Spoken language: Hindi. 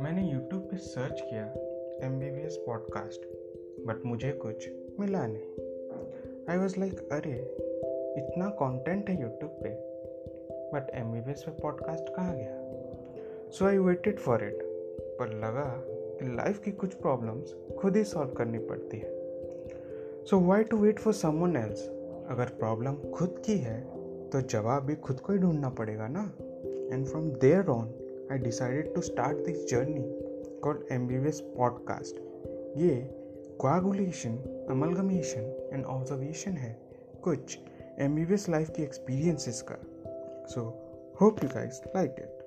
मैंने यूट्यूब पे सर्च किया M B B S podcast but मुझे कुछ मिला नहीं। आई वॉज़ लाइक अरे, इतना कंटेंट है यूट्यूब पे but M B B S पे पॉडकास्ट कहाँ गया? So I waited for it पर लगा कि लाइफ की कुछ प्रॉब्लम्स खुद ही सॉल्व करनी पड़ती है। So why to wait for someone else अगर प्रॉब्लम खुद की है तो जवाब भी खुद को ही ढूंढना पड़ेगा ना? And from there on I decided to start this journey called M B B S podcast ये कोआगुलेशन अमलगमेशन एंड ऑब्जर्वेशन है कुछ M B B S life की एक्सपीरियंसेस का। So hope you guys like it